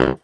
Mm-hmm.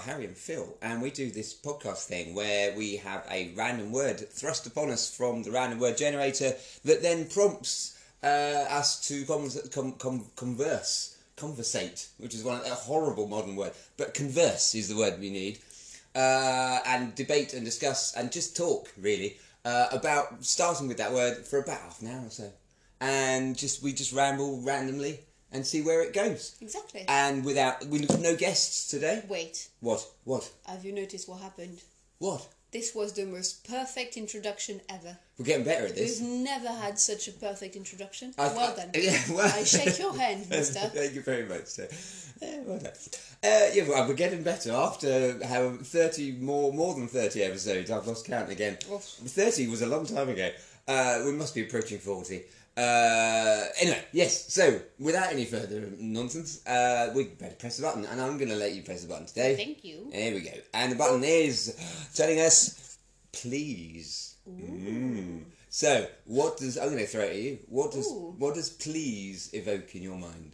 Are Harry and Phil, and we do this podcast thing where we have a random word thrust upon us from the random word generator that then prompts uh, us to con- com- com- converse, conversate, which is one of, a horrible modern word, but converse is the word we need, uh, and debate and discuss and just talk really uh, about starting with that word for about half an hour or so, and just we just ramble randomly and see where it goes. Exactly. And without with no guests today. Wait, What? What? have you noticed what happened? What? This was the most perfect introduction ever. We're getting better at this. We've never had such a perfect introduction. I- well I- done. Yeah, well, I shake your hand, mister. Thank you very much. So, yeah, well done. Uh, yeah, well, we're getting better after how thirty more, more than thirty episodes. I've lost count again. Oof. Thirty was a long time ago. Uh, we must be approaching forty. Uh, anyway, yes. So, without any further nonsense, uh, we better press the button, and I'm going to let you press the button today. Thank you. There we go. And the button is telling us, please. Mm. So, what does I'm going to throw it at you? What does Ooh. what does please evoke in your mind?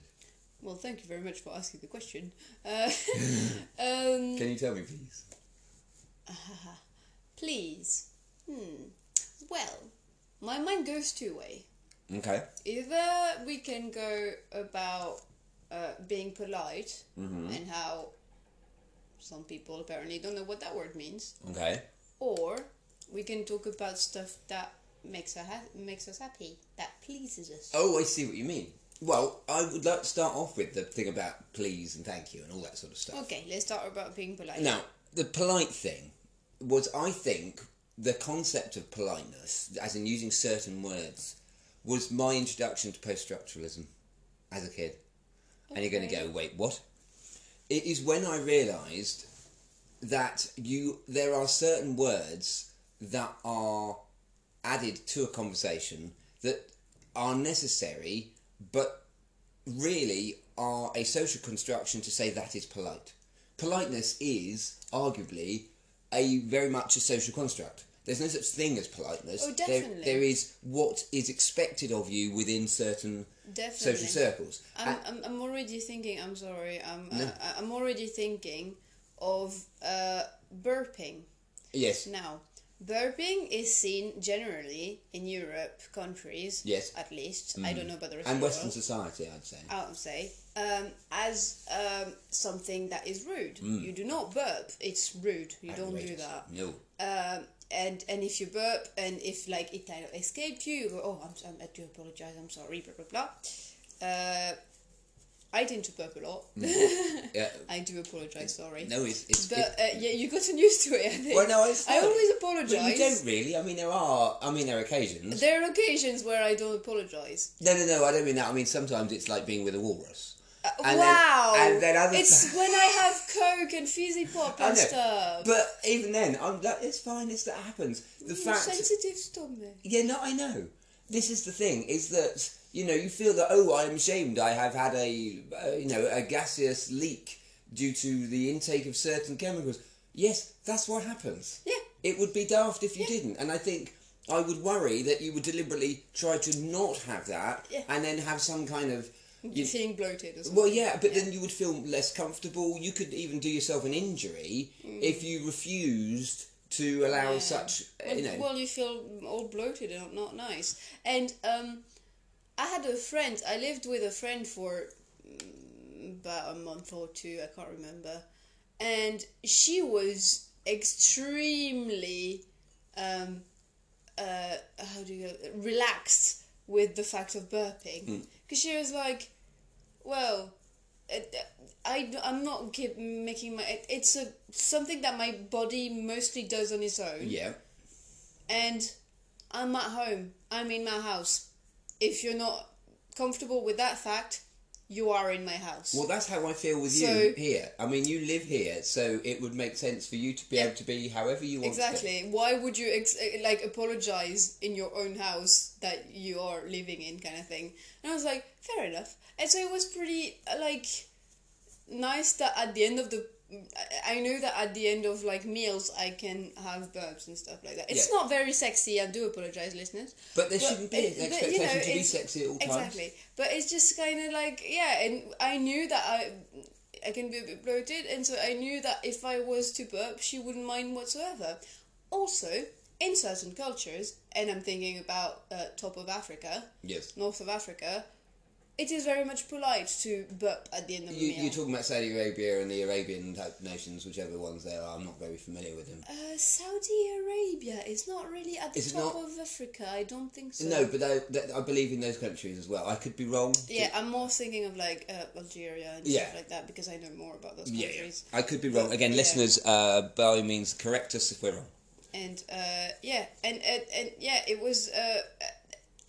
Well, thank you very much for asking the question. Uh, um, Can you tell me, please? please. Hmm. Well, my mind goes two way. Okay. Either we can go about uh, being polite Mm-hmm. and how some people apparently don't know what that word means, Okay. or we can talk about stuff that makes us ha- makes us happy, that pleases us. Oh, I see what you mean. Well, I would like to start off with the thing about please and thank you and all that sort of stuff. Okay, let's start about being polite. Now, the polite thing was, I think, the concept of politeness, as in using certain words, was my introduction to post structuralism as a kid. And you're going to go, wait, what? It is when I realised that you there are certain words that are added to a conversation that are necessary, but really are a social construction to say that is polite. Politeness is arguably a very much a social construct. There's no such thing as politeness. Oh, There- definitely. there is what is expected of you within certain Definitely. social circles. I'm, I'm, I'm already thinking. I'm sorry. I'm uh, I'm already thinking of uh, burping. yes, Now, burping is seen generally in Europe countries. Yes. At least I don't know about the rest and Western world. society, I'd say. I would say um, as um, something that is rude. Mm. You do not burp. It's rude. You don't do that. No. Um, and and if you burp and if like it kind of escaped you, you go, oh, I'm, I'm I do apologize. I'm sorry. Blah blah blah. Uh, I tend to burp a lot. Yeah. I do apologize. Sorry. No, it's it's. But it- uh, yeah, you've gotten used to it. I think. well, no, it's. I always apologize. you don't really. I mean, there are. I mean, there are occasions. There are occasions where I don't apologize. No, no, no. I don't mean that. I mean, sometimes it's like being with a walrus. And then- wow! and then other it's when I have Coke and fizzy pop and stuff. But even then, I'm like, it's fine. It's that happens. The Your fact. sensitive stomach. Yeah, no, I know. This is the thing: is that you know you feel that oh, I'm ashamed. I have had a uh, you know a gaseous leak due to the intake of certain chemicals. Yes, that's what happens. Yeah. It would be daft if you didn't, and I think I would worry that you would deliberately try to not have that, Yeah. and then have some kind of. You're feeling bloated as well. Well, yeah, but then you would feel less comfortable. You could even do yourself an injury if you refused to allow Mm. Yeah. such. Well, you know. well, you feel all bloated and not nice. And um, I had a friend. I lived with a friend for mm, about a month or two. I can't remember. And she was extremely, um, uh, how do you go relaxed with the fact of burping because she was like, well. It, I, I'm not keep making my. It, it's a something that my body mostly does on its own yeah. and I'm at home. I'm in my house. If you're not comfortable with that fact, you are in my house. Well, that's how I feel with So- you here. I mean, you live here, so it would make sense for you to be Yeah. able to be however you want. Exactly. Why would you ex- eh, like apologize in your own house that you are living in, kind of thing? And I was like, fair enough. And so it was pretty like nice that at the end of the, I- know that at the end of like meals I can have burps and stuff like that. It's Yeah. not very sexy. I do apologize, listeners. But there But shouldn't be it- an but, you know, to be sexy at all times. Exactly. But it's just kind of like yeah, and I knew that I. I can be a bit bloated, and so I knew that if I was to burp, she wouldn't mind whatsoever. Also, in certain cultures, and I'm thinking about uh, top of Africa, Yes. north of Africa, it is very much polite to burp at the end of You, a meal. you're talking about Saudi Arabia and the Arabian type nations, whichever ones there are. I'm not very familiar with them. uh, Saudi Arabia is not really at the Is top of Africa. I don't think so. No, but they, I believe in those countries as well. I could be wrong. Yeah, I'm more thinking of like uh, Algeria and Yeah. stuff like that because I know more about those Yeah, countries. I could be wrong. Again, yeah. listeners, uh, by all means, correct us if we're wrong. and uh, yeah, and, and and yeah, it was uh,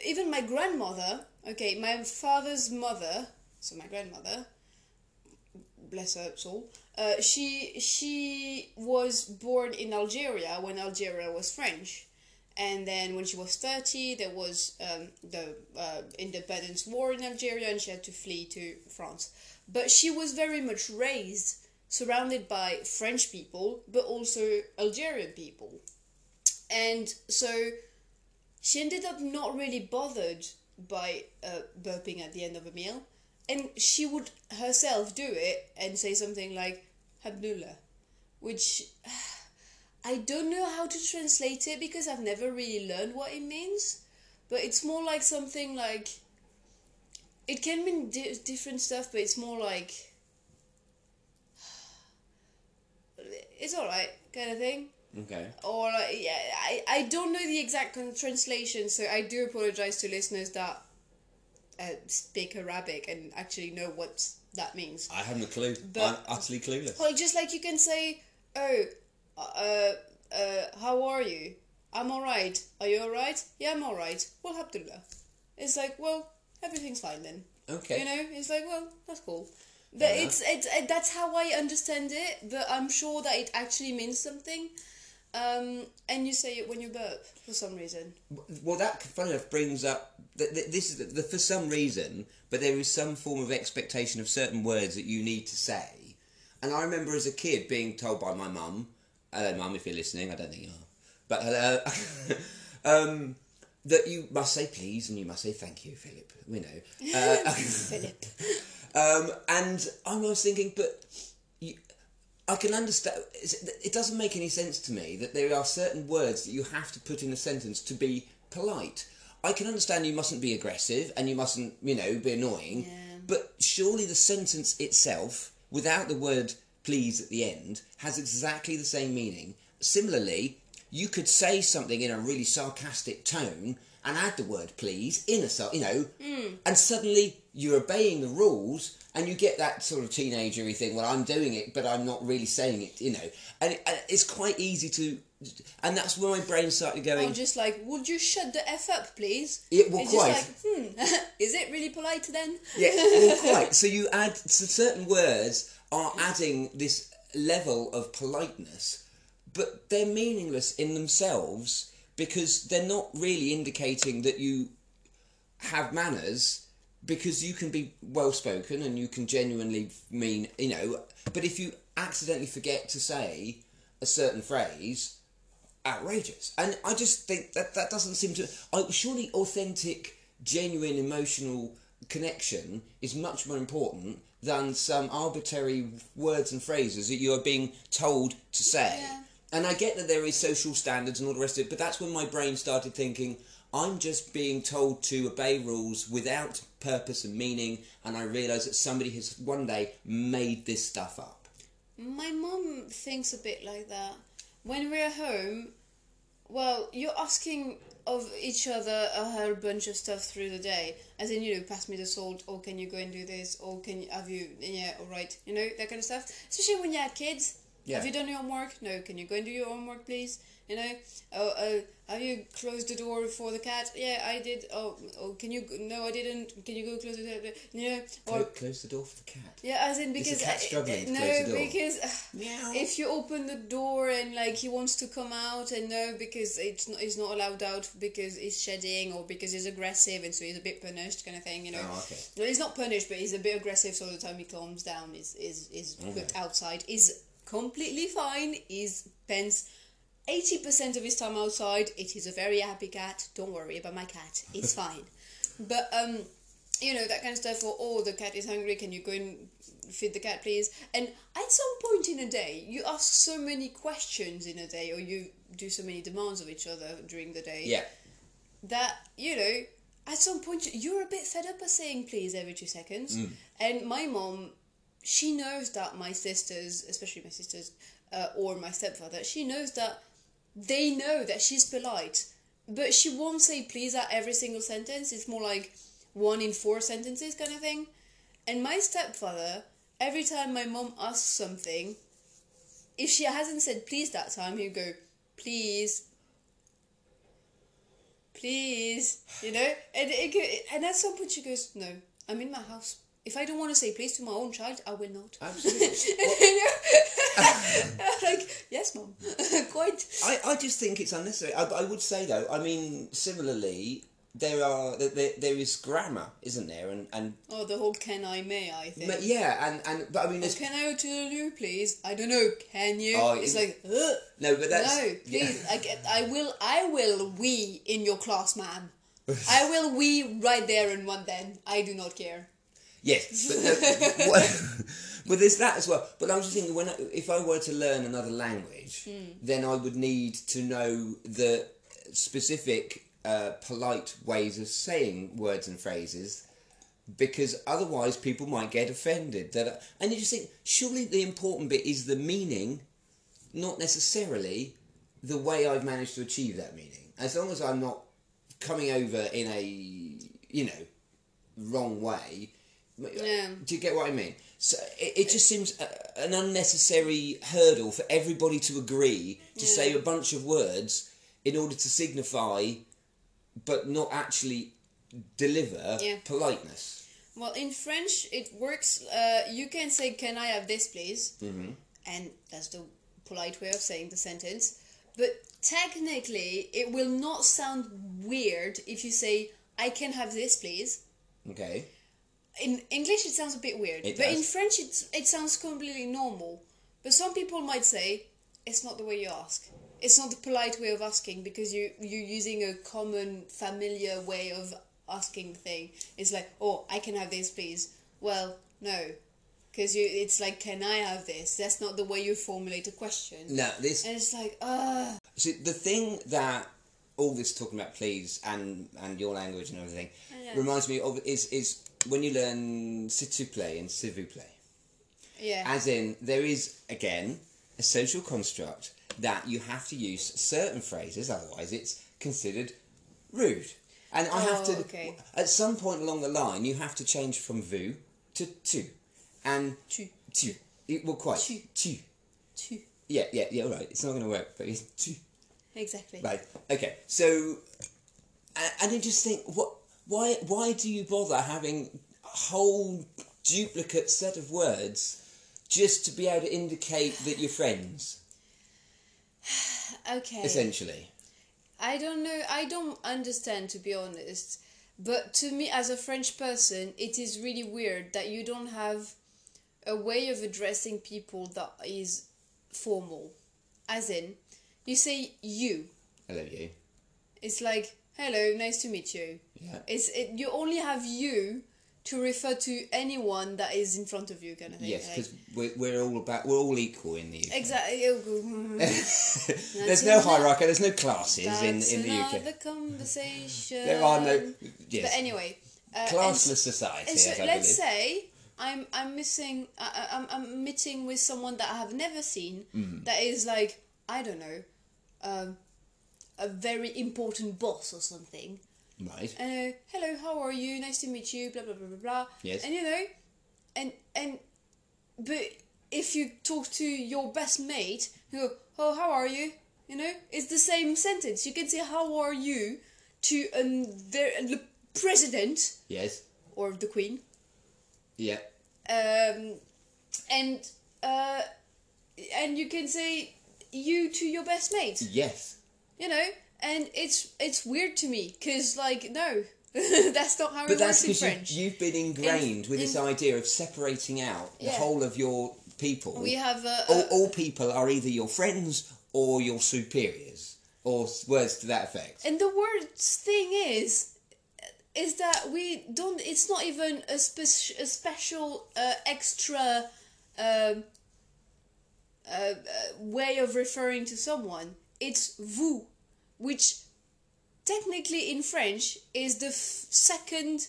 even my grandmother. Okay, my father's mother, so my grandmother, bless her soul. Uh, she she was born in Algeria when Algeria was French, and then when she was thirty, there was um, the uh, independence war in Algeria, and she had to flee to France. But she was very much raised surrounded by French people, but also Algerian people and so she ended up not really bothered by uh, burping at the end of a meal. And she would herself do it and say something like Abdullah which I don't know how to translate it because I've never really learned what it means but it's more like something like it can mean di- different stuff but it's more like it's alright kind of thing Okay. or uh, yeah, I, I don't know the exact translation, so I do apologize to listeners that uh, speak Arabic and actually know what that means. I haven't a clue. But- I'm utterly clueless. Well, just like you can say, "Oh, uh, uh, how are you? I'm alright. Are you alright? Yeah, I'm alright. Well, Alhamdulillah." It's like, well, everything's fine then. Okay. You know, it's like, well, that's cool. But Fair it's it's uh, that's how I understand it. But I'm sure that it actually means something. Um, and you say it when you burp for some reason. Well, that funny enough brings up th- th- this is the, the, for some reason, but there is some form of expectation of certain words that you need to say. And I remember as a kid being told by my mum, hello mum, if you're listening, I don't think you are, but hello, um, that you must say please and you must say thank you, Philip. We know. Uh, Philip. Um, and I was thinking, but you, I can understand. It doesn't make any sense to me that there are certain words that you have to put in a sentence to be polite. I can understand you mustn't be aggressive and you mustn't, you know, be annoying. Yeah. But surely the sentence itself, without the word please at the end, has exactly the same meaning. Similarly, you could say something in a really sarcastic tone and add the word please in a you know, hmm. and suddenly you're obeying the rules and you get that sort of teenagery thing. Well, I'm doing it, but I'm not really saying it. You know, and, it, and it's quite easy to, and that's where my brain started going. I'm just like, would you shut the f up, please? Yeah, well, it's quite. just like, hmm, is it really polite then? Yeah, well, quite. So you add so certain words are adding this level of politeness, but they're meaningless in themselves because they're not really indicating that you have manners. Because you can be well spoken and you can genuinely mean, you know, but if you accidentally forget to say a certain phrase, outrageous. And I just think that that doesn't seem to. I, surely authentic, genuine emotional connection is much more important than some arbitrary words and phrases that you are being told to say. Yeah. And I get that there is social standards and all the rest of it, but that's when my brain started thinking. I'm just being told to obey rules without purpose and meaning, and I realise that somebody has one day made this stuff up. My mum thinks a bit like that. When we're home, well, you're asking of each other a whole bunch of stuff through the day, as in, you know, pass me the salt, or can you go and do this, or can you have you, yeah, all right, you know, that kind of stuff. Especially when you have kids, Yeah. Have you done your homework? No. Can you go and do your homework, please? you know? Oh, oh, have you closed the door for the cat? Yeah i did. Oh, oh can you no i didn't. Can you go close the door? You know or close, the door for the cat. Yeah as in because I, struggling no because uh, if you open the door and like he wants to come out and no because it's not, he's not allowed out because he's shedding or because he's aggressive and so he's a bit punished kind of thing you know? Oh, okay. no, he's not punished but he's a bit aggressive so the time he calms down is is is okay. put outside. Is completely fine. Is pens 80% of his time outside. It is a very happy cat. Don't worry about my cat. It's fine. But, um, you know, that kind of stuff. Or, oh, the cat is hungry. Can you go and feed the cat, please? And at some point in a day, you ask so many questions in a day, or you do so many demands of each other during the day. Yeah. That, you know, at some point, you're a bit fed up of saying please every two seconds. Mm. And my mom, she knows that my sisters, especially my sisters, uh, or my stepfather, she knows that they know that she's polite but she won't say please at every single sentence it's more like one in four sentences kind of thing and my stepfather every time my mom asks something if she hasn't said please that time he'll go please please, you know, and it, and at some point she goes, no, I'm in my house. If I don't want to say please to my own child, I will not. Absolutely. Like yes, mom, quite. I, I just think it's unnecessary. I, I would say though, I mean, similarly, there are there, there, there is grammar, isn't there? And and Oh, the whole can I may I think. but yeah, and and but I mean, Oh, can I tell you, please? I don't know. Can you? Oh, it's it- like, Ugh. no, but that's no, please. I get. I will. I will. We in your class, ma'am. I will. We right there and one then. I do not care. Yes, but what, but there's that as well. But I was just thinking, when I, if I were to learn another language, Hmm. then I would need to know the specific uh, polite ways of saying words and phrases, because otherwise people might get offended. That and you just think, surely the important bit is the meaning, not necessarily the way I've managed to achieve that meaning. As long as I'm not coming over in a you know wrong way. Yeah. Do you get what I mean? So it, it just seems a, an unnecessary hurdle for everybody to agree to say a bunch of words in order to signify, but not actually deliver Yeah. politeness. Well, in French, it works. Uh, you can say, "Can I have this, please?" Mm-hmm. and that's the polite way of saying the sentence. But technically, it will not sound weird if you say, "I can have this, please." Okay. In English, it sounds a bit weird, It but in. French, it's, it sounds completely normal. But some people might say, "It's not the way you ask. It's not the polite way of asking because you you're using a common, familiar way of asking thing." It's like, "Oh, I can have this, please." Well, no, because you it's like, "Can I have this?" That's not the way you formulate a question. Now this And it's like, ah, See, the thing that all this talking about please and and your language and everything reminds me of is is when you learn s'il te plaît and s'il vous plaît. yeah, As in, there is again a social construct that you have to use certain phrases, otherwise it's considered rude. And I have Oh, to okay. at some point along the line you have to change from vous to tu, and tu, tu. It, well, quite Tu. tu. tu, Yeah, yeah, yeah. All right. It's not going to work, but it's tu. exactly. Right. Okay. So, and, you just think, what? Why? Why do you bother having a whole duplicate set of words just to be able to indicate that you're friends? Okay. Essentially. I don't know. I don't understand to be honest. But to me, as a French person, it is really weird that you don't have a way of addressing people that is formal. As in, you say you. Hello, you. It's like hello, nice to meet you. Yeah. It's it. You only have you to refer to anyone that is in front of you, kind of thing. Yes, like- because we're, we're all about we're all equal in the UK. exactly. there's no hierarchy. There's no classes in That's in the UK. conversation. There are no yes But anyway, uh, and- classless society. And so as I let's believe. say I'm I'm missing I- I'm I'm meeting with someone that I have never seen Mm. that is like I don't know, um, a very important boss or something. Right. And uh, hello, how are you? Nice to meet you. Blah blah blah blah blah. Yes. And you know, and and but if you talk to your best mate, you go, "Oh, how are you?" You know, it's the same sentence. You can say "How are you" to um, the, the president Yes. or the queen, Yeah. um, and uh, and you can say "you" to your best mate. Yes. You know, and it's it's weird to me because like no, that's not how But it that's works in because French. you, you've been ingrained with this idea of separating out the whole of your people. we have a, all, a all people are either your friends or your superiors, or words to that effect. and the worst thing is is that we don't it's not even a, spec- a special uh, extra um, uh, uh, way of referring to someone it's vous which technically in french is the f- second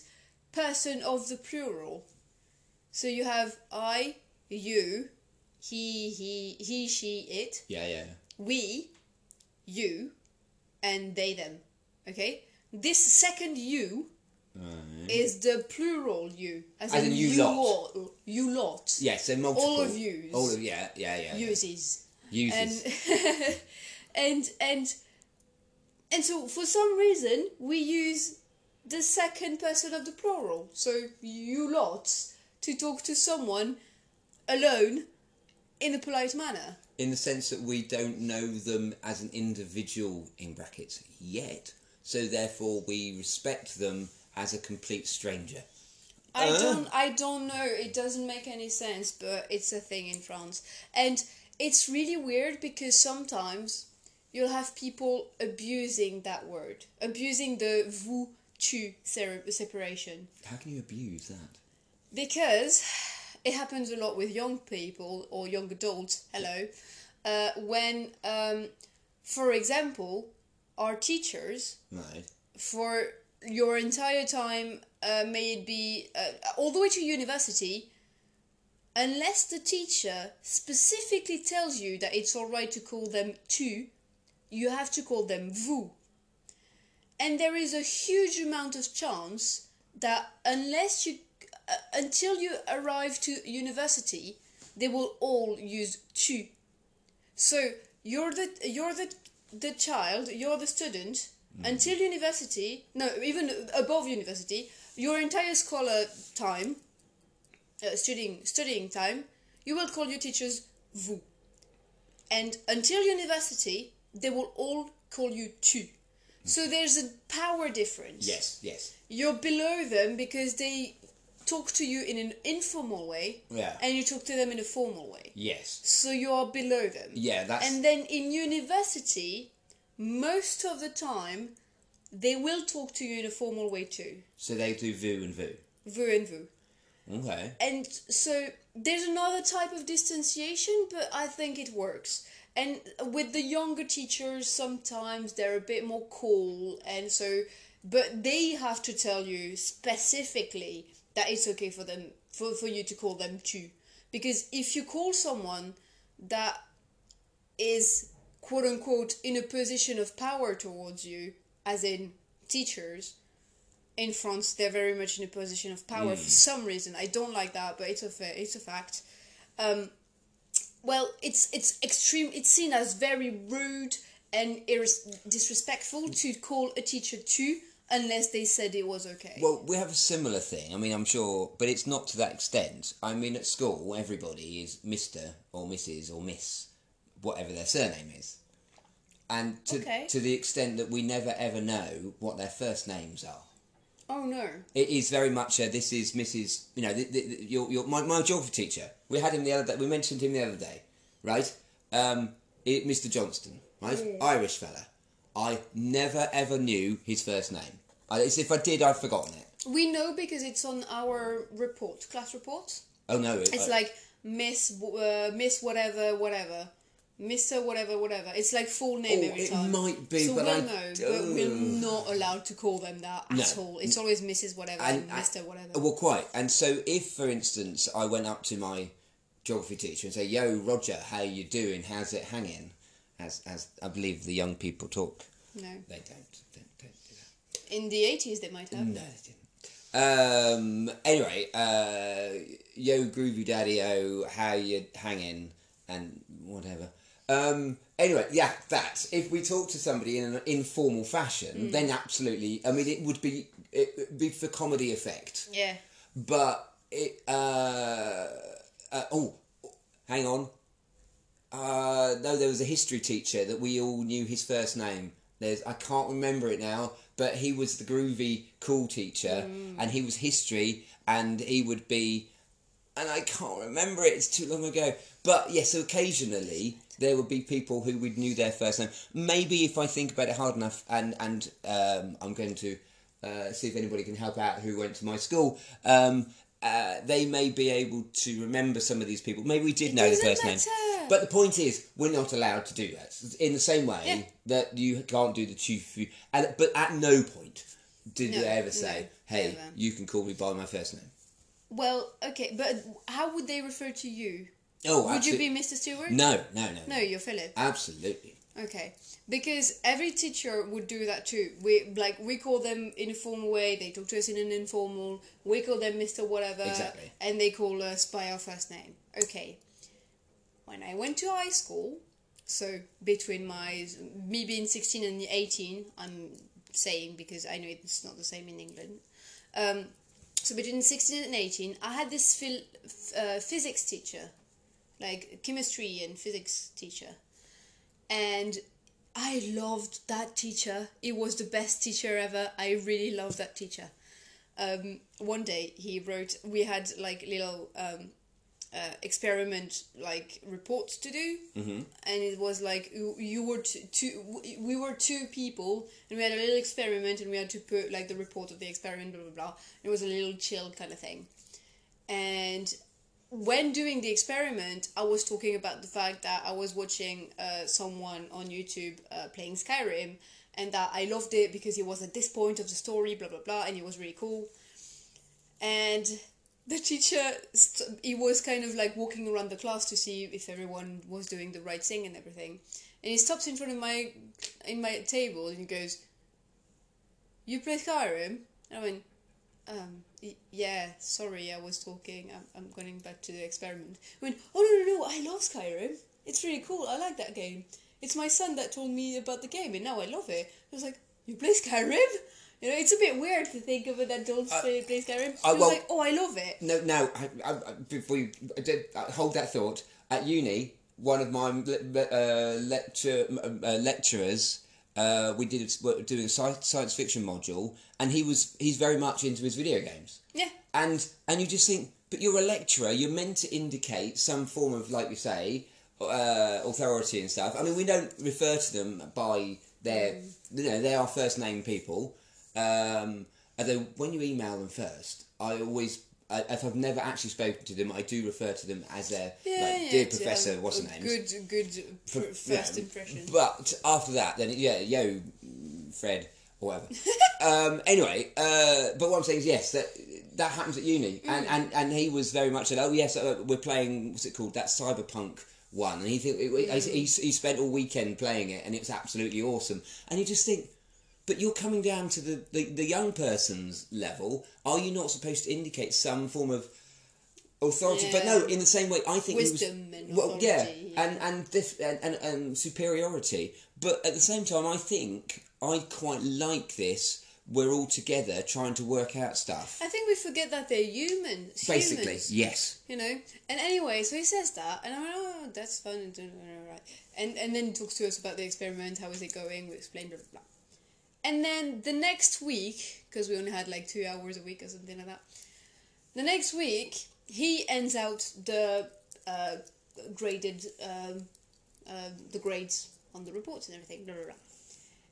person of the plural so you have i you he he he she it Yeah, yeah. we, you, and they, them. Okay? This second you is the plural you. As, As in you lot. all- you lot. Yeah, so multiple. All of yous. All of yeah, yeah, yeah. yeah. Uses. Uses. And, and, and, and so for some reason, we use the second person of the plural. So you lots to talk to someone alone in a polite manner. in the sense that we don't know them as an individual in brackets yet, so therefore we respect them as a complete stranger. I Uh. don't I don't know. It doesn't make any sense, but it's a thing in France. And it's really weird because sometimes you'll have people abusing that word, abusing the vous tu separation How can you abuse that? because it happens a lot with young people or young adults. Hello, uh, when, um, for example, our teachers Right. for your entire time, uh, may it be uh, all the way to university, unless the teacher specifically tells you that it's alright to call them tu, you have to call them vous. And there is a huge amount of chance that unless you, uh, until you arrive to university, they will all use tu. So you're the you're the the child, you're the student until university. No, even above university, your entire scholar time, uh, studying studying time, you will call your teachers vous. And until university, they will all call you tu. So there's a power difference. Yes, yes. You're below them because they talk to you in an informal way, Yeah. and you talk to them in a formal way. Yes. So you are below them. Yeah, that's And then in university, most of the time, they will talk to you in a formal way too. so they do vous and vous. Vous and vous. Okay. And so there's another type of distanciation, but I think it works. And with the younger teachers, sometimes they're a bit more cool, and so, but they have to tell you specifically that it's okay for them for, for you to call them tu because if you call someone that is quote unquote in a position of power towards you, as in teachers, in France they're very much in a position of power for some reason. I don't like that, but it's a fa- it's a fact. Um, well, it's it's extreme. It's seen as very rude and irres- disrespectful to call a teacher tu unless they said it was okay. Well, we have a similar thing. I mean, I'm sure, but it's not to that extent. I mean, at school, everybody is Mister or Mrs. or Miss, whatever their surname is, and to Okay. to the extent that we never ever know what their first names are. Oh no. It is very much a, this is Mrs. You know, the, the, the- your, your, my, my geography teacher. We had him the other day. We mentioned him the other day, right? Um, it, Mr. Johnston, right? Irish fella. I never ever knew his first name. I, it's if I did, I've forgotten it. We know because it's on our report, class report. Oh no! It, It's I- like Miss uh, Miss whatever whatever. Mister whatever whatever. It's like full name Oh, every it time. might be, so but we'll I know, but we're not allowed to call them that at No. all. It's always Mrs. whatever And- and, Mister whatever. Well, quite. And so, if, for instance, I went up to my geography teacher and say, "Yo, Roger, how you doing? How's it hanging?" As as I believe the young people talk, no. they don't. Don't, don't do that. In the eighties, they might have. No, they didn't. Um. Anyway, uh, yo, groovy daddy, oh, how you hanging, and whatever. Um. Anyway, yeah, that. If we talk to somebody in an informal fashion, then absolutely. I mean, it would be it would be for comedy effect, Yeah. but it. Uh, uh, oh, hang on. Uh, no, there was a history teacher that we all knew his first name. There's I can't remember it now, but he was the groovy cool teacher, and he was history, and he would be, and I can't remember it. It's too long ago. But yes, so occasionally there would be people who we knew their first name. Maybe if I think about it hard enough, and and um, I'm going to uh, see if anybody can help out who went to my school. Um, uh, they may be able to remember some of these people. Maybe we did know the first name. But the point is, we're not allowed to do that. In the same way Yeah. that you can't do the chief. And but at no point did No, they ever say, no, "Hey, never. you can call me by my first name." Well, okay, but how would they refer to you? Oh, Would you be Mr. Stewart? No, no, no, No, you're Philip. Absolutely. Okay, because every teacher would do that too. We like we call them in a formal way. They talk to us in an informal. We call them Mister Whatever, Exactly. and they call us by our first name. Okay. When I went to high school, so between my me being sixteen and eighteen, I'm saying because I know it's not the same in England. Um, so between sixteen and eighteen, I had this phil, uh, physics teacher, like chemistry and physics teacher and I loved that teacher. He was the best teacher ever. I really loved that teacher. Um, one day he wrote. We had like little um, uh, experiment like reports to do, mm-hmm. and it was like you, you were two, two. We were two people, and we had a little experiment, and we had to put like the report of the experiment, blah blah blah. It was a little chill kind of thing, and when doing the experiment, I was talking about the fact that I was watching uh, someone on YouTube uh, playing Skyrim, and that I loved it because it was at this point of the story, blah blah blah, and it was really cool. And the teacher, st- he was kind of like walking around the class to see if everyone was doing the right thing and everything, and he stops in front of my in my table and he goes, "You play Skyrim?" And I went, um, yeah, sorry, I was talking. I'm, I'm going back to the experiment. I went, oh no, no, no, I love Skyrim. It's really cool. I like that game. It's my son that told me about the game, and now I love it. I was like, you play Skyrim? You know, it's a bit weird to think of an adult play, play Skyrim. uh, I was well- like, oh, I love it. No, no. I, I, before you I did, uh, hold that thought, at uni, one of my uh, lecture uh, lecturers, uh, we did were doing a science fiction module, and he was he's very much into his video games. Yeah. and and you just think, but you're a lecturer. You're meant to indicate some form of, like you say, uh, authority and stuff. I mean, we don't refer to them by their, you know, they are first name people. Um, although when you email them first, I always, I, if I've never actually spoken to them, I do refer to them as their Yeah, like, yeah, dear professor. um, what's the name? Good, good pr- Yeah, first impression. But after that, then yeah, yo, Fred or whatever. um, anyway, uh, but what I'm saying is yes, that that happens at uni, and, and and he was very much like, oh yes, uh, we're playing what's it called that cyberpunk one, and he think he, he he spent all weekend playing it, and it was absolutely awesome, and you just think. But you're coming down to the, the, the young person's level. Are you not supposed to indicate some form of authority? But no, in the same way, I think he was- Wisdom and well, yeah, yeah. and and this and, and, and superiority. But at the same time, I think I quite like this. We're all together trying to work out stuff. I think we forget that they're humans. Basically, humans. yes. you know. And anyway, so he says that, and I'm like, oh, that's fun, and right. And and then he talks to us about the experiment, how is it going? We explain blah blah blah. And then the next week, because we only had like two hours a week or something like that. The next week, he ends out the uh, graded um, uh, the grades on the reports and everything. Blah blah blah.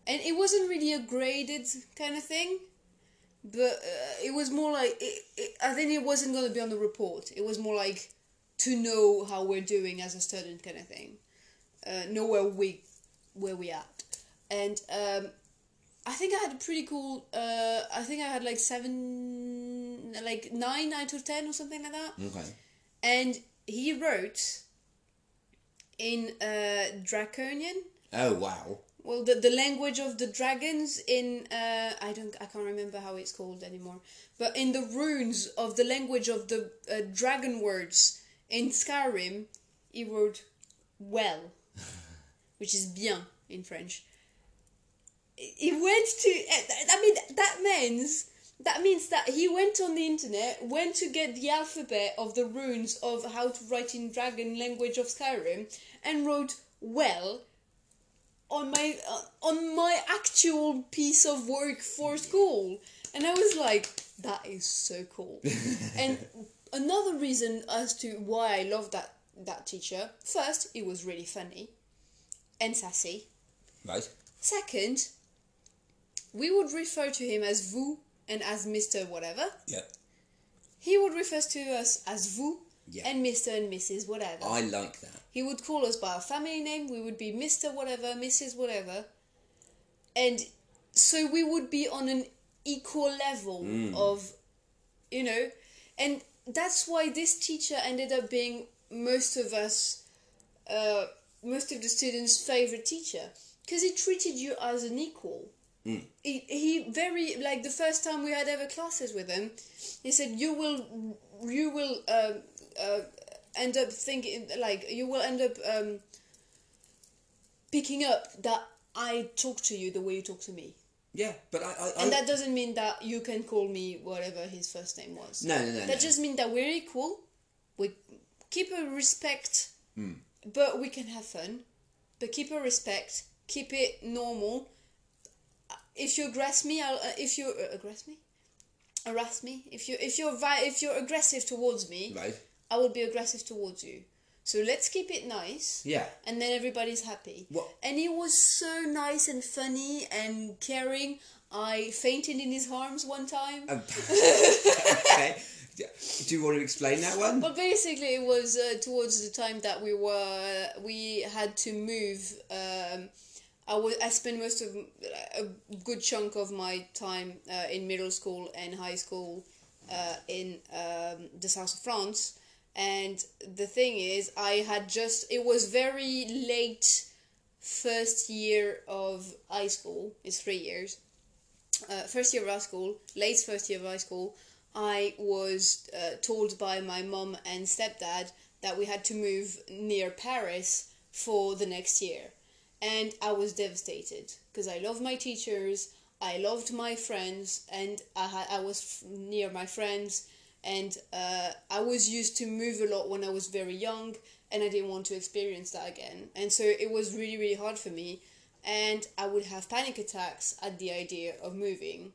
And it wasn't really a graded kind of thing but uh, it was more like it, it, I think it wasn't going to be on the report. It was more like to know how we're doing as a student, kind of thing. Uh, know where we where we at, and um, I think I had a pretty cool. Uh, I think I had like seven, like nine out of ten or something like that. Okay. And he wrote in uh, Draconian, Oh wow. well the, the language of the dragons in uh, I don't I can't remember how it's called anymore but in the runes of the language of the uh, dragon words in Skyrim he wrote well which is bien in French he went to I mean that means that means that he went on the internet went to get the alphabet of the runes of how to write in dragon language of Skyrim and wrote well on my uh, on my actual piece of work for school. And i was like that is so cool. And another reason as to why i love that that teacher first it was really funny and sassy. Right. second we would refer to him as vous and as mr whatever Yeah. he would refer to us as vous Yeah. and mr and mrs whatever I like that. he would call us by our family name. We would be Mr. Whatever, Mrs. Whatever. And so we would be on an equal level of, you know, and that's why this teacher ended up being most of us, uh, most of the students' favorite teacher. Because he treated you as an equal. He, he very like the first time we had ever classes with him, he said you will you will um, uh, end up thinking like you will end up um, picking up that I talk to you the way you talk to me, Yeah, but I. I, I and that doesn't mean that you can call me whatever his first name was. no, no, no. that no. just means that we're equal. We keep a respect, Hmm. but we can have fun. But keep a respect. Keep it normal. If you aggress me, I'll. Uh, if you uh, aggress me, harass me. If you if you're vi- if you're aggressive towards me, Right. I will be aggressive towards you. So let's keep it nice. Yeah. And then everybody's happy. What- And he was so nice and funny and caring. I fainted in his arms one time. Um, okay. Do you want to explain that one? But basically, it was uh, towards the time that we were we had to move. Um, I was I spent most of a good chunk of my time uh, in middle school and high school uh, in um, the south of France. And the thing is, I had just it was very late first year of high school. It's three years. Uh, first year of high school, late first year of high school, I was uh, told by my mom and stepdad that we had to move near Paris for the next year. And I was devastated because I loved my teachers, I loved my friends, and I, I was f- near my friends. And uh, I was used to move a lot when I was very young, and I didn't want to experience that again. And so it was really, really hard for me. And I would have panic attacks at the idea of moving.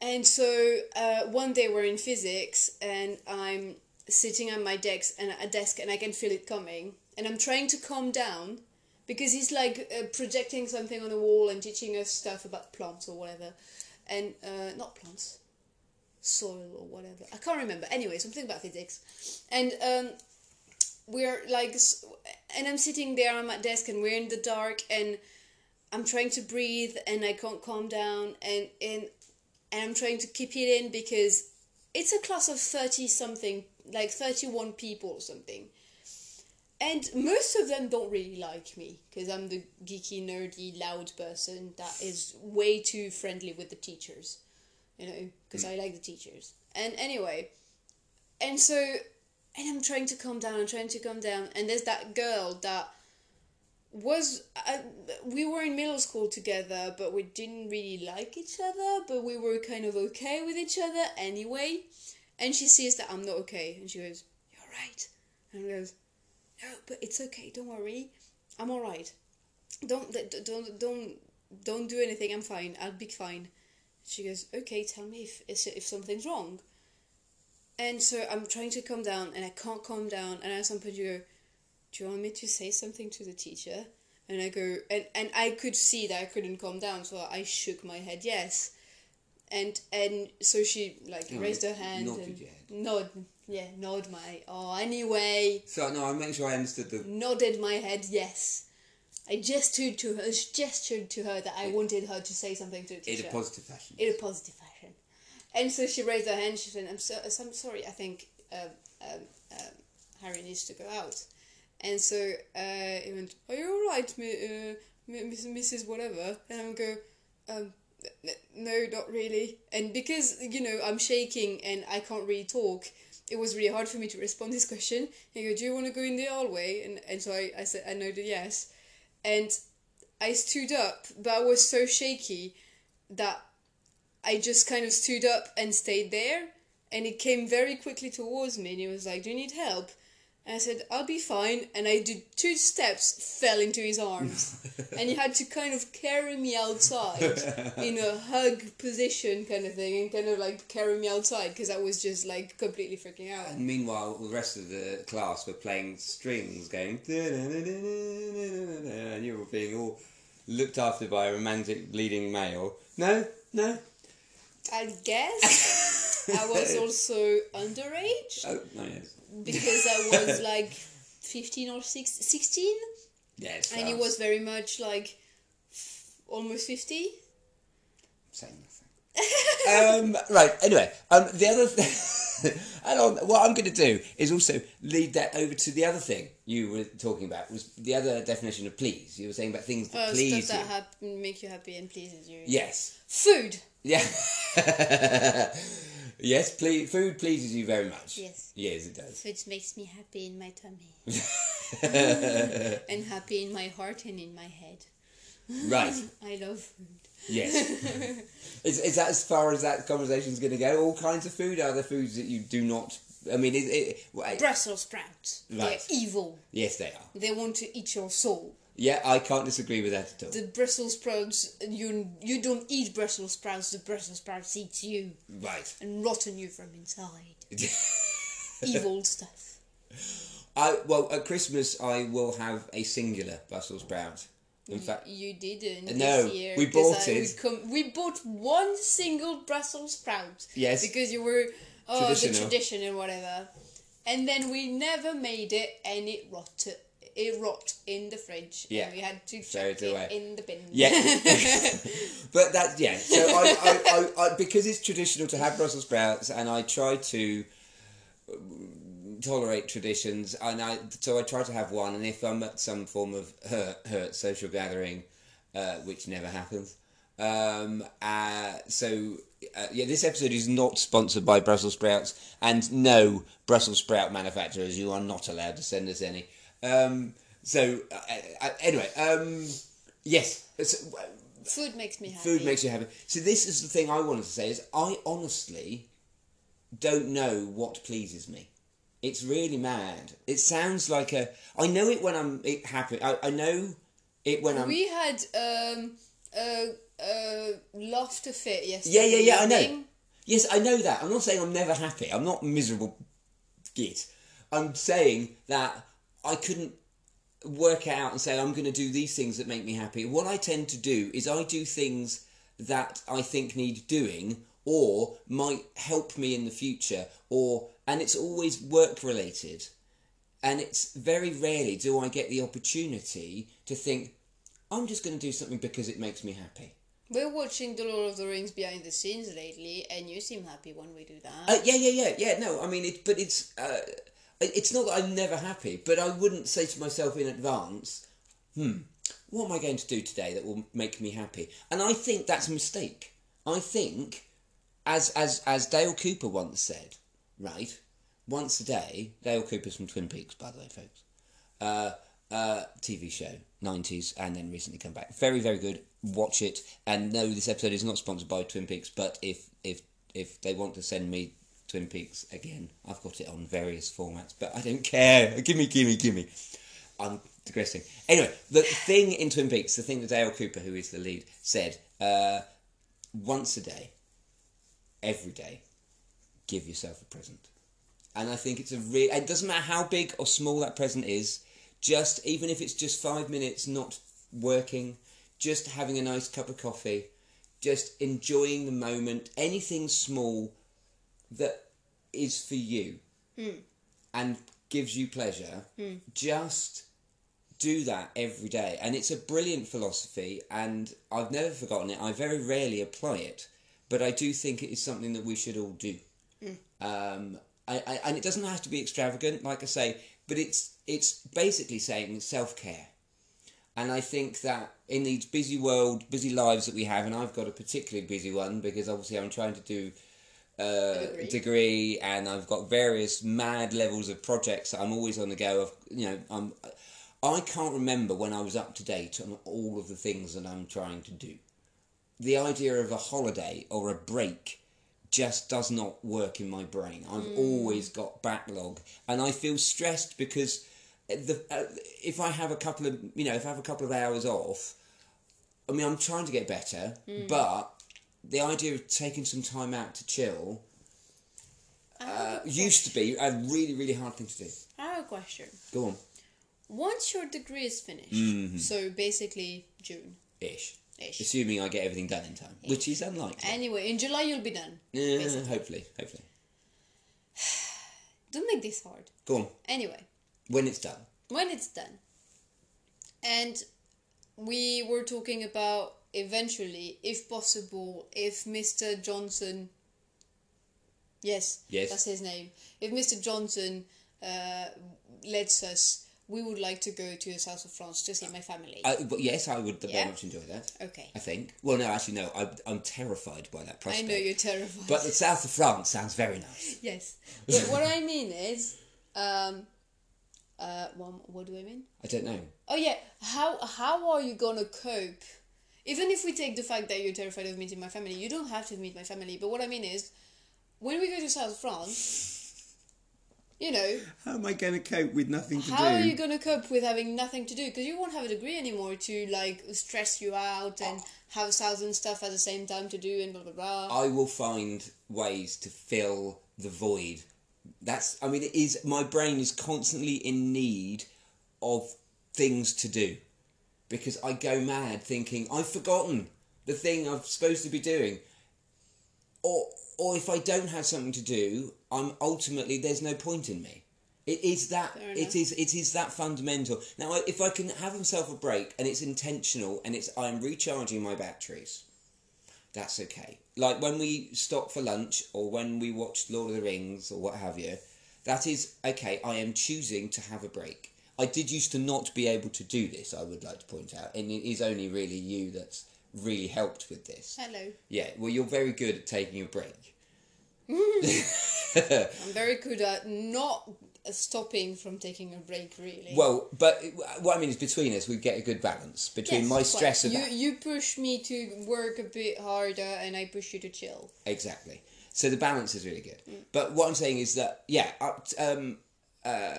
And so uh, one day we're in physics, and I'm sitting at my desk and a desk, and I can feel it coming. And I'm trying to calm down because he's like uh, projecting something on the wall and teaching us stuff about plants or whatever, and uh, not plants, soil or whatever. I can't remember. Anyway, something about physics, and um, we're like, and I'm sitting there on my desk, and we're in the dark, and I'm trying to breathe, and I can't calm down, and and and I'm trying to keep it in because it's a class of 30 something, like 31 people or something. And most of them don't really like me because I'm the geeky, nerdy, loud person that is way too friendly with the teachers, you know, because hmm. I like the teachers. And anyway, and so, and I'm trying to calm down, I'm trying to calm down, and there's that girl that was I, we were in middle school together but we didn't really like each other but we were kind of okay with each other anyway. And she sees that i'm not okay and she goes you're right. And I goes no but it's okay don't worry. I'm all right don't don't don't don't do anything i'm fine i'll be fine. She goes okay tell me if if something's wrong. And so i'm trying to calm down and i can't calm down and at some point you go do you want me to say something to the teacher? And I go, and, and I could see that I couldn't calm down, so I shook my head yes. And and so she like Oh, raised her hand and nod, yeah, nod my. Oh, anyway, So no, I make sure I understood the. nodded my head yes. I gestured to her, gestured to her that I wanted her to say something to the In a positive fashion. in a positive fashion. And so she raised her hand. She said, "I'm so, I'm sorry. I think um, um, um, Harry needs to go out." And so uh, he went, "Are you all right, uh, M- Mrs. Whatever, and I'm go, um, no, not really. And because you know I'm shaking and I can't really talk, it was really hard for me to respond to this question. He go, do you want to go in the hallway? And and so I, I said I nodded yes, and I stood up, but I was so shaky that I just kind of stood up and stayed there. And he came very quickly towards me and he was like, Do you need help? And I said, I'll be fine. And I did two steps, fell into his arms. and he had to kind of carry me outside in a hug position kind of thing and kind of like carry me outside because I was just like completely freaking out. And meanwhile, the rest of the class were playing strings, going, and you were being all looked after by a romantic leading male. No, no. I guess I was also underage Oh, no, yes. Because I was like 15 or 6, 16. Yes. And he fast. was very much like f- almost 50. saying nothing. um, right. Anyway, um, the other thing, and on, what I'm going to do is also lead that over to the other thing you were talking about was the other definition of please. You were saying about things that Uh, please stuff that hap- make you happy and pleases you. yes. Food. Yeah. yes. Please. Food pleases you very much. Yes. Yes, it does. Food makes me happy in my tummy. and happy in my heart and in my head. Right. I love food. Yes. is, is that as far as that conversation is going to go? All kinds of food? Are there foods that you do not? I mean, it, it, Brussels sprouts. Right. They're evil. yes, they are. They want to eat your soul. Yeah, I can't disagree with that at all. The Brussels sprouts, you you don't eat Brussels sprouts. The Brussels sprouts eat you Right. and rotten you from inside. Evil stuff. I well at Christmas I will have a singular Brussels sprout. In fact, You didn't No, this year. we bought I- it. We, com- we bought one single Brussels sprout. Yes. Because you were oh the tradition and whatever, and then we never made it, and it rotted. It rot in the fridge. Yeah. And we had to Throw chuck it away. in the bin. yeah, but that yeah. So I, I, I, I because it's traditional to have Brussels sprouts, and I try to tolerate traditions, and I so I try to have one. And if I'm at some form of hurt, hurt social gathering, uh, which never happens, um, uh, so. Uh, yeah, this episode is not sponsored by Brussels sprouts, and no Brussels sprout manufacturers. You are not allowed to send us any. Um, so uh, uh, anyway, um, yes, so, uh, Food makes me happy. food makes you happy. So this is the thing I wanted to say is I honestly don't know what pleases me. It's really mad. It sounds like a. I know it when I'm it happy. I, I know it when I'm. We had um a a laughter fit yesterday. Yeah, yeah, yeah, I know. Yes, I know that. I'm not saying I'm never happy. I'm not miserable git. I'm saying that I couldn't work it out and say I'm going to do these things that make me happy. What I tend to do is I do things that I think need doing or might help me in the future or and it's always work related. And it's very rarely do I get the opportunity to think I'm just going to do something because it makes me happy. We're watching The Lord of the Rings behind the scenes lately, and you seem happy when we do that. Uh, yeah, yeah, yeah, yeah. No, I mean, it, but it's uh, it's not that I'm never happy, but I wouldn't say to myself in advance, "Hmm, what am I going to do today that will make me happy?" And I think that's a mistake. I think, as as as Dale Cooper once said, right, once a day. Dale Cooper's from Twin Peaks, by the way, folks. Uh, uh, TV show, 90s, and then recently come back. Very, very good. Watch it. And no, this episode is not sponsored by Twin Peaks, but if if if they want to send me Twin Peaks again, I've got it on various formats, but I don't care. Gimme, gimme, gimme. I'm digressing. Anyway, the thing in Twin Peaks, the thing that Dale Cooper, who is the lead, said, uh, once a day, every day, give yourself a present. And I think it's a real. It doesn't matter how big or small that present is. Just even if it's just five minutes not working, just having a nice cup of coffee, just enjoying the moment. Anything small that is for you hmm. and gives you pleasure. Hmm. Just do that every day, and it's a brilliant philosophy. And I've never forgotten it. I very rarely apply it, but I do think it is something that we should all do. Hmm. Um, I, I, and it doesn't have to be extravagant, like I say, but it's it's basically saying self care. And I think that in these busy world, busy lives that we have, and I've got a particularly busy one because obviously I'm trying to do uh, degree. degree, and I've got various mad levels of projects that I'm always on the go. Of you know, I'm I can't remember when I was up to date on all of the things that I'm trying to do. The idea of a holiday or a break just does not work in my brain. I've always got backlog, and I feel stressed because the uh, if I have a couple of you know if I have a couple of hours off, I mean I'm trying to get better, but the idea of taking some time out to chill uh, used to be a really really hard thing to do. I have a question. Go on, Once your degree is finished, Mm-hmm. so basically June ish. ish. Assuming I get everything done in time, which is unlikely. Anyway, in July you'll be done. Yeah, basically. hopefully, hopefully. Don't make this hard. Go on. Anyway, When it's done. when it's done, and we were talking about eventually, if possible, if Mr. Johnson. Yes, Yes. that's his name. If Mr. Johnson uh, lets us, we would like to go to the south of France to see my family. I, but yes, I would Yeah? very much enjoy that. okay. I think. Well, no, actually, no. I, I'm terrified by that prospect. I know you're terrified. But the south of France sounds very nice. Yes. But what I mean is, um, uh, one, what do I mean? I don't know. Oh yeah, how how are you gonna cope? Even if we take the fact that you're terrified of meeting my family, you don't have to meet my family. But what I mean is, when we go to South France, you know, How am I going to cope with nothing to do? how are you gonna cope with having nothing to do? Because you won't have a degree anymore to like stress you out and have a thousand stuff at the same time to do and blah blah blah. I will find ways to fill the void. That's. I mean, it is. My brain is constantly in need of things to do because I go mad thinking I've forgotten the thing I'm supposed to be doing, or or if I don't have something to do, I'm ultimately there's no point in me. It is that it is it is that fundamental. Now, if I can have myself a break and it's intentional and it's I'm recharging my batteries, that's okay. Like when we stop for lunch or when we watch Lord of the Rings or what have you, that is okay. I am choosing to have a break. I did used to not be able to do this. I would like to point out, and it is only really you that's really helped with this. Hello. Yeah, well, you're very good at taking a break. I'm very good at not stopping from taking a break. Really. Well, but what I mean is between us, we get a good balance between Yes, my quite. stress of you you push me to work a bit harder and I push you to chill. Exactly. So the balance is really good. Mm. But what I'm saying is that yeah, um, uh,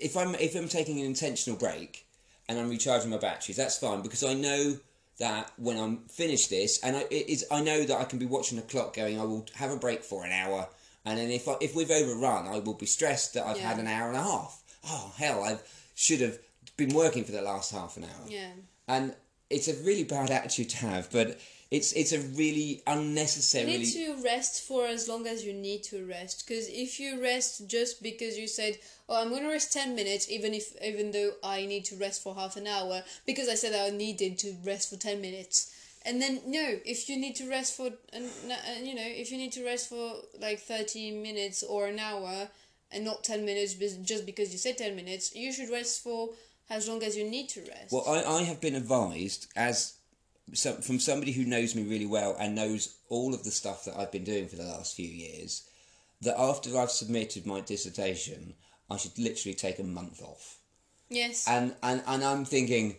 if I'm if I'm taking an intentional break and I'm recharging my batteries, that's fine because I know that when I'm finished this, and I it is I know that I can be watching the clock going. I will have a break for an hour, and then if I, if we've overrun, I will be stressed that I've had an hour and a half. Oh hell, I should have been working for the last half an hour Yeah. and it's a really bad attitude to have, but it's it's a really unnecessary. You need to rest for as long as you need to rest. Because if you rest just because you said, "Oh, I'm gonna rest ten minutes," even if even though I need to rest for half an hour because I said I needed to rest for ten minutes, and then no, if you need to rest for and uh, you know if you need to rest for like thirty minutes or an hour and not ten minutes just because you said ten minutes, you should rest for as long as you need to rest. Well, I, I have been advised as some, from somebody who knows me really well and knows all of the stuff that I've been doing for the last few years that after I've submitted my dissertation, I should literally take a month off. yes. And and, and I'm thinking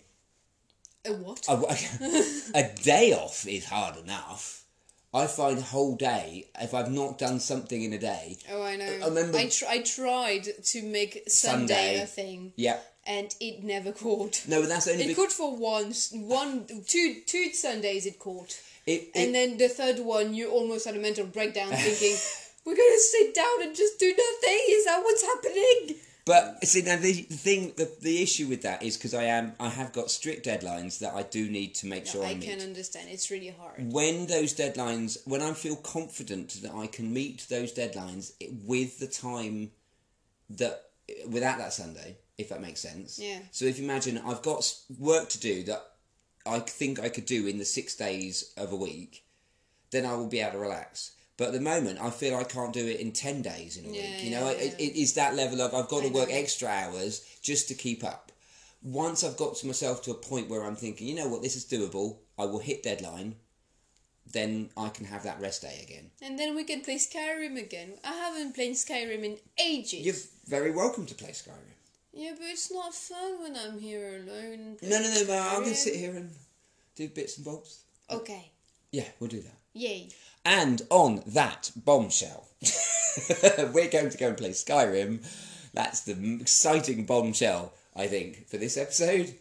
a what? a, a day off is hard enough. I find a whole day if I've not done something in a day. Oh, I know. I remember- I, tr- I tried to make Sunday, Sunday. a thing, Yeah. And it never caught. No, but that's only It be- caught for once, one, two, two Sundays it caught, it, it, and then the third one you almost had a mental breakdown, thinking, "We're gonna sit down and just do nothing." Is that what's happening? But see now the, the thing the, the issue with that is because I am I have got strict deadlines that I do need to make sure I, I can understand. It's really hard. When those deadlines, when I feel confident that I can meet those deadlines with the time that without that Sunday, if that makes sense. Yeah. So if you imagine I've got work to do that I think I could do in the six days of a week, then I will be able to relax. But at the moment, I feel I can't do it in ten days in a Yeah, week. You yeah, know, it, yeah. it is that level of I've got to work extra hours just to keep up. once I've got to myself to a point where I'm thinking, you know what, this is doable, I will hit deadline, then I can have that rest day again. And then we can play Skyrim again. I haven't played Skyrim in ages. You're very welcome to play Skyrim. Yeah, but it's not fun when I'm here alone. No, no, no, no I'm going sit here and do bits and bobs. Okay. Yeah, we'll do that. Yay. And on that bombshell, we're going to go and play Skyrim. That's the exciting bombshell, I think, for this episode.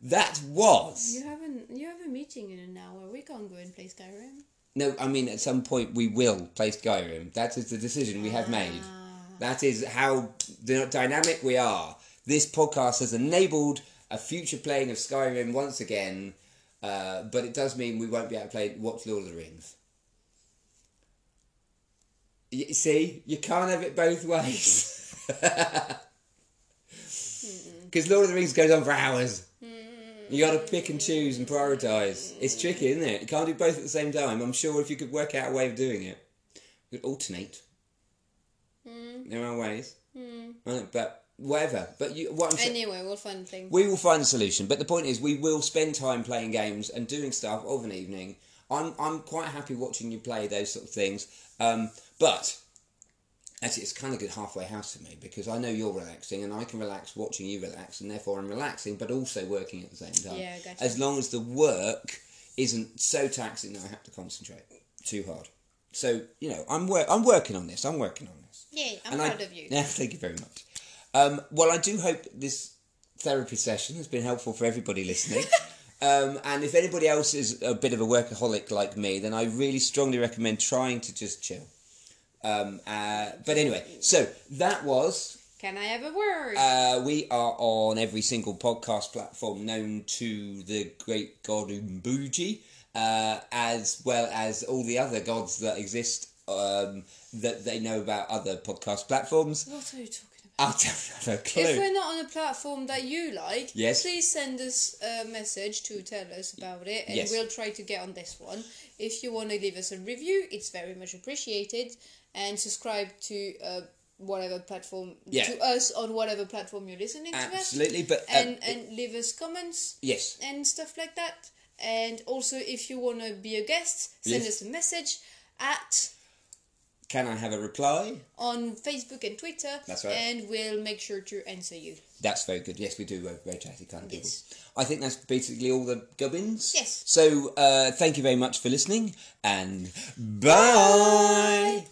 That was. You haven't. You have a meeting in an hour. We can't go and play Skyrim. No, I mean, at some point we will play Skyrim. That is the decision we have made. Ah. That is how dynamic we are. This podcast has enabled a future playing of Skyrim once again, uh, but it does mean we won't be able to play watch Lord of the Rings. You see, you can't have it both ways. Because Lord of the Rings goes on for hours. You got to pick and choose and prioritise. It's tricky, isn't it? You can't do both at the same time. I'm sure if you could work out a way of doing it, you could alternate. There are ways, Right, but whatever. But you, what I'm saying, Anyway, we'll find a thing. we will find a solution. But the point is, we will spend time playing games and doing stuff of an evening. I'm I'm quite happy watching you play those sort of things. Um, but actually, it's kind of good halfway house for me because I know you're relaxing and I can relax watching you relax, and therefore I'm relaxing, but also working at the same time. Yeah, gotcha. As long as the work isn't so taxing that I have to concentrate too hard. So you know, I'm wor- I'm working on this. I'm working on this. Yay! I'm And I- proud of you. Yeah, thank you very much. Um, well, I do hope this therapy session has been helpful for everybody listening. um, and if anybody else is a bit of a workaholic like me, then I really strongly recommend trying to just chill. Um, uh, but anyway, so that was. Can I have a word? Uh, we are on every single podcast platform known to the great god Umbuji, uh, as well as all the other gods that exist um, that they know about other podcast platforms. what are you talking? I don't have a If we're not on a platform that you like, Yes. please send us a message to tell us about it, and Yes. we'll try to get on this one. If you want to leave us a review, it's very much appreciated, and subscribe to uh, whatever platform Yeah. to us on whatever platform you're listening to us, Absolutely, but uh, and and leave us comments yes, and stuff like that. And also, if you want to be a guest, send Yes. us a message at can I have a reply? on Facebook and Twitter. That's right. And we'll make sure to answer you. That's very good. Yes, we do. We're very chatty kind of people. I think that's basically all the gubbins. Yes. So uh, thank you very much for listening, and bye.